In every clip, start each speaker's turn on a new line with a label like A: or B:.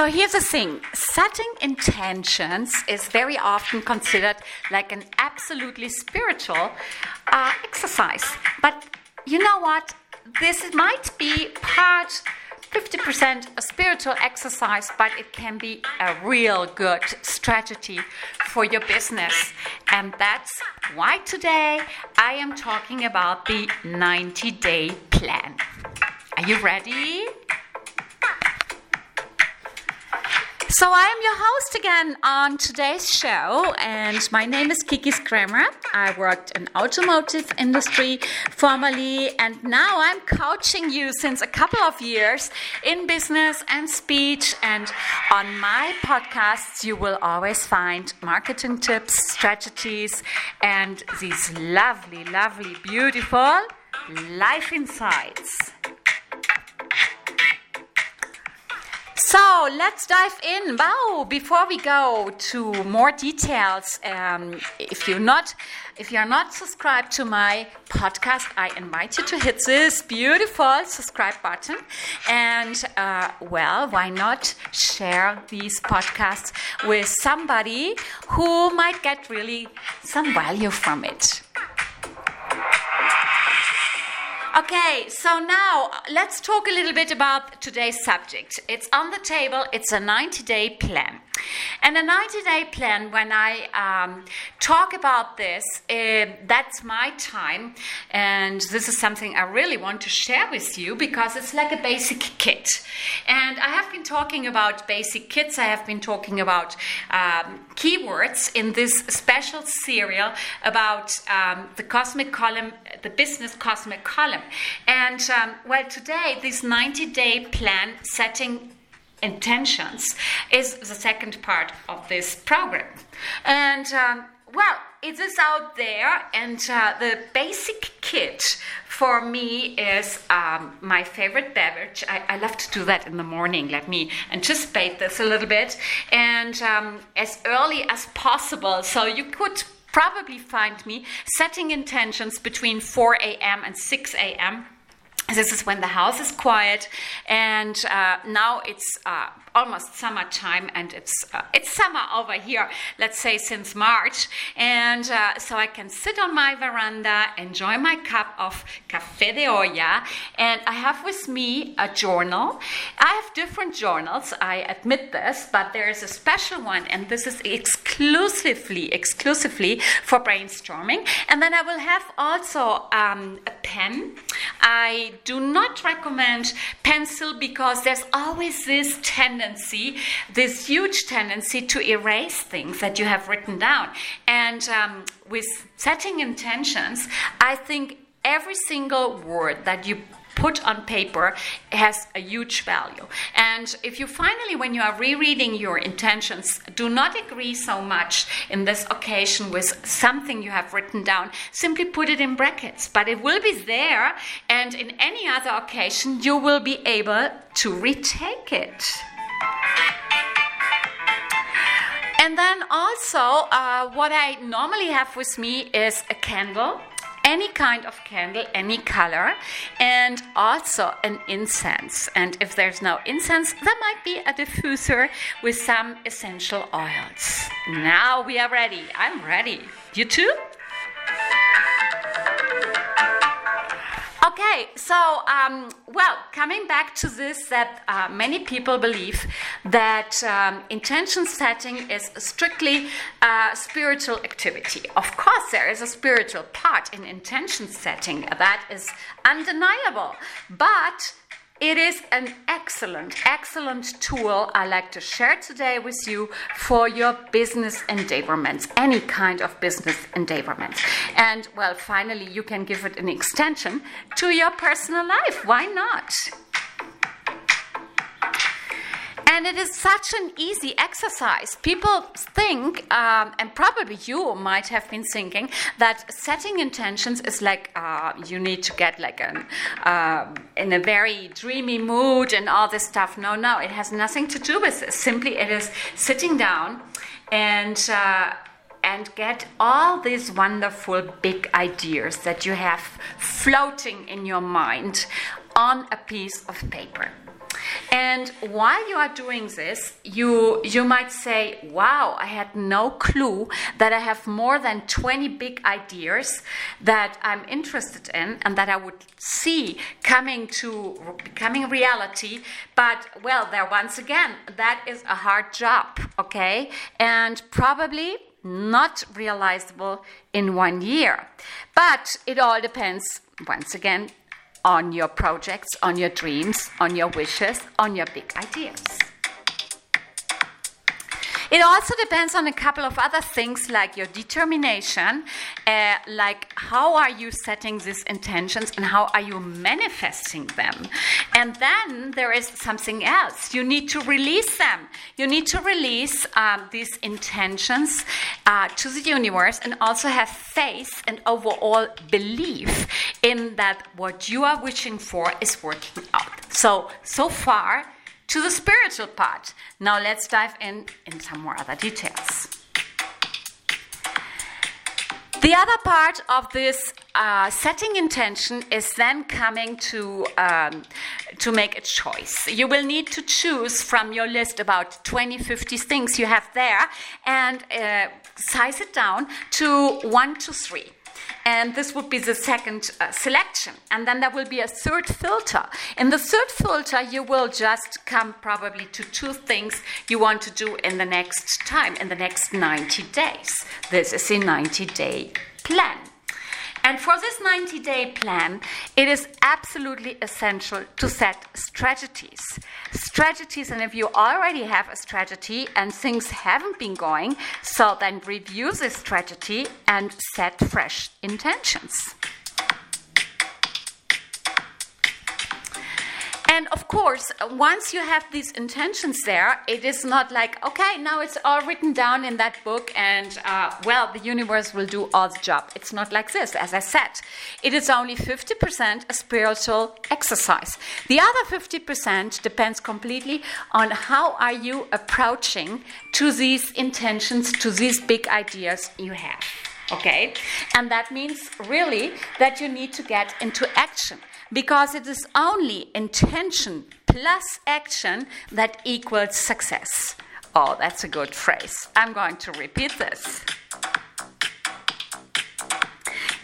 A: So here's the thing setting intentions is very often considered like an absolutely spiritual uh, exercise. But you know what? This might be part 50% a spiritual exercise, but it can be a real good strategy for your business. And that's why today I am talking about the 90 day plan. Are you ready? So I am your host again on today's show, and my name is Kiki Kramer. I worked in automotive industry formerly, and now I'm coaching you since a couple of years in business and speech. And on my podcasts, you will always find marketing tips, strategies, and these lovely, lovely, beautiful life insights. So let's dive in. Wow! Before we go to more details, um, if you're not if you're not subscribed to my podcast, I invite you to hit this beautiful subscribe button. And uh, well, why not share these podcasts with somebody who might get really some value from it? Okay, so now let's talk a little bit about today's subject. It's on the table, it's a 90 day plan. And a 90 day plan, when I um, talk about this, uh, that's my time. And this is something I really want to share with you because it's like a basic kit. And I have been talking about basic kits, I have been talking about um, keywords in this special serial about um, the cosmic column, the business cosmic column. And um, well, today, this 90 day plan setting intentions is the second part of this program. And um, well, it is out there, and uh, the basic kit for me is um, my favorite beverage. I, I, love to do that in the morning. Let me anticipate this a little bit, and um, as early as possible. So you could probably find me setting intentions between 4 a.m. and 6 a.m. This is when the house is quiet, and uh, now it's uh, almost summertime, and it's uh, it's summer over here. Let's say since March, and uh, so I can sit on my veranda, enjoy my cup of café de olla, and I have with me a journal. I have different journals. I admit this, but there is a special one, and this is exclusively exclusively for brainstorming. And then I will have also um, a pen. I do not recommend pencil because there's always this tendency, this huge tendency to erase things that you have written down. And um, with setting intentions, I think every single word that you put on paper has a huge value. And if you finally, when you are rereading your intentions, do not agree so much in this occasion with something you have written down, simply put it in brackets. But it will be there, and in any other occasion, you will be able to retake it. And then also, uh, what I normally have with me is a candle any kind of candle, any color, and also an incense. And if there's no incense, there might be a diffuser with some essential oils. Now we are ready. I'm ready. You too? Okay, so um, well, coming back to this, that uh, many people believe that um, intention setting is strictly a spiritual activity. Of course, there is a spiritual part in intention setting, that is undeniable. But it is an excellent, excellent tool I like to share today with you for your business endeavorments, any kind of business endeavorments. And well, finally, you can give it an extension to your personal life. Why not? And it is such an easy exercise. People think, um, and probably you might have been thinking, that setting intentions is like uh, you need to get like an uh, in a very dreamy mood and all this stuff. No, no, it has nothing to do with this. Simply, it is sitting down and. Uh, and get all these wonderful big ideas that you have floating in your mind on a piece of paper. And while you are doing this, you you might say, "Wow, I had no clue that I have more than 20 big ideas that I'm interested in and that I would see coming to becoming reality." But well, there once again, that is a hard job, okay? And probably not realizable in one year. But it all depends, once again, on your projects, on your dreams, on your wishes, on your big ideas. It also depends on a couple of other things like your determination, uh, like how are you setting these intentions and how are you manifesting them. And then there is something else. You need to release them. You need to release um, these intentions uh, to the universe and also have faith and overall belief in that what you are wishing for is working out. So, so far, to the spiritual part. Now let's dive in in some more other details. The other part of this uh, setting intention is then coming to um, to make a choice. You will need to choose from your list about 20, 50 things you have there, and uh, size it down to one to three and this would be the second uh, selection. And then there will be a third filter. In the third filter, you will just come probably to two things you want to do in the next time, in the next 90 days. This is a 90 day plan. And for this 90 day plan, it is absolutely essential to set strategies. Strategies, and if you already have a strategy and things haven't been going, so then review this strategy and set fresh intentions. And of course, once you have these intentions there, it is not like, okay, now it's all written down in that book, and uh, well, the universe will do all the job. It's not like this. As I said, it is only 50% a spiritual exercise. The other 50% depends completely on how are you approaching to these intentions, to these big ideas you have. Okay? And that means really that you need to get into action because it is only intention plus action that equals success. Oh, that's a good phrase. I'm going to repeat this.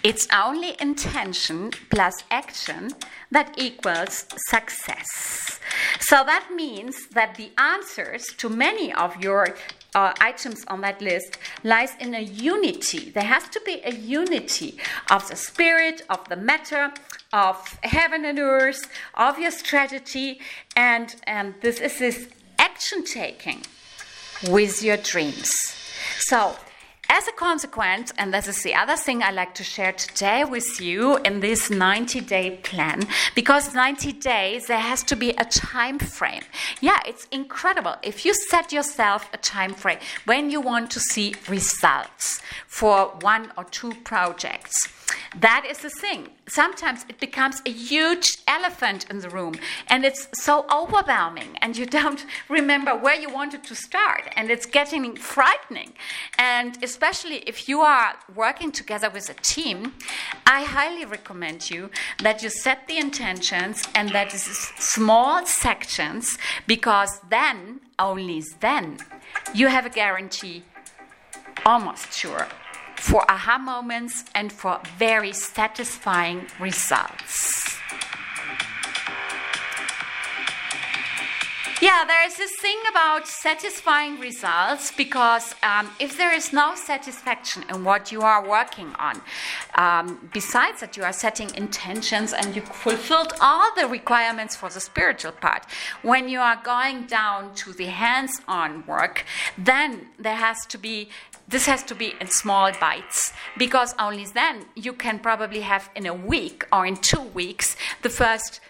A: It's only intention plus action that equals success. So that means that the answers to many of your uh, items on that list lies in a unity. There has to be a unity of the spirit, of the matter, of heaven and earth, of your strategy, and, and this is this action taking with your dreams. So, as a consequence, and this is the other thing I like to share today with you in this 90 day plan, because 90 days, there has to be a time frame. Yeah, it's incredible. If you set yourself a time frame when you want to see results for one or two projects, that is the thing. Sometimes it becomes a huge elephant in the room and it's so overwhelming and you don't remember where you wanted to start and it's getting frightening. And especially if you are working together with a team, I highly recommend you that you set the intentions and that is small sections because then, only then, you have a guarantee, almost sure, for aha moments and for very satisfying results. Yeah, there is this thing about satisfying results because um, if there is no satisfaction in what you are working on, um, besides that you are setting intentions and you fulfilled all the requirements for the spiritual part, when you are going down to the hands on work, then there has to be this has to be in small bites because only then you can probably have in a week or in two weeks the first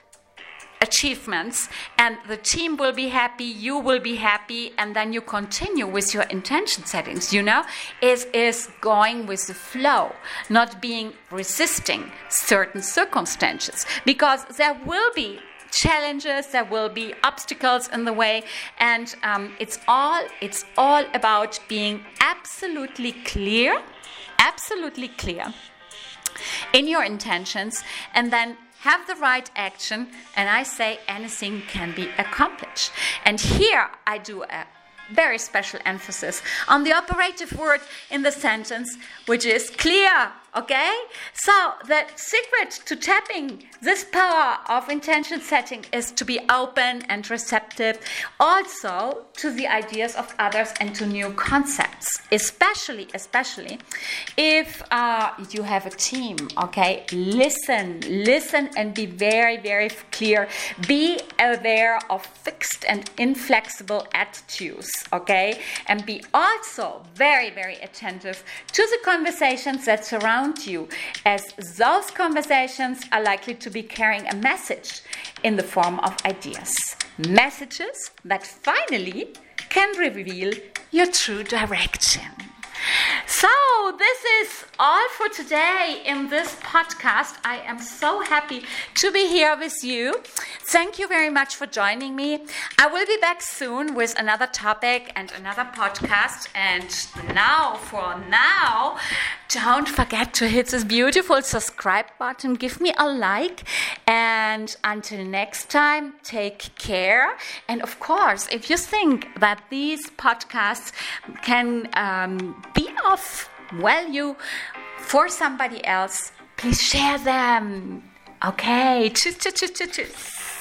A: achievements and the team will be happy you will be happy and then you continue with your intention settings you know? Is is going with the flow not being resisting certain circumstances because there will be challenges there will be obstacles in the way and um, it's all it's all about being absolutely clear absolutely clear in your intentions and then have the right action, and I say anything can be accomplished. And here I do a very special emphasis on the operative word in the sentence, which is clear. Okay? So, the secret to tapping this power of intention setting is to be open and receptive also to the ideas of others and to new concepts, especially, especially if uh, you have a team. Okay? Listen, listen and be very, very clear. Be aware of fixed and inflexible attitudes. Okay? And be also very, very attentive to the conversations that surround around you, as those conversations are likely to be carrying a message in the form of ideas. Messages that finally can reveal your true direction. This is all for today in this podcast. I am so happy to be here with you. Thank you very much for joining me. I will be back soon with another topic and another podcast. And now, for now, don't forget to hit this beautiful subscribe button, give me a like, and until next time, take care. And of course, if you think that these podcasts can um, be of value for somebody else, please share them. Okay, tschüss, tschüss, tschüss, tschüss.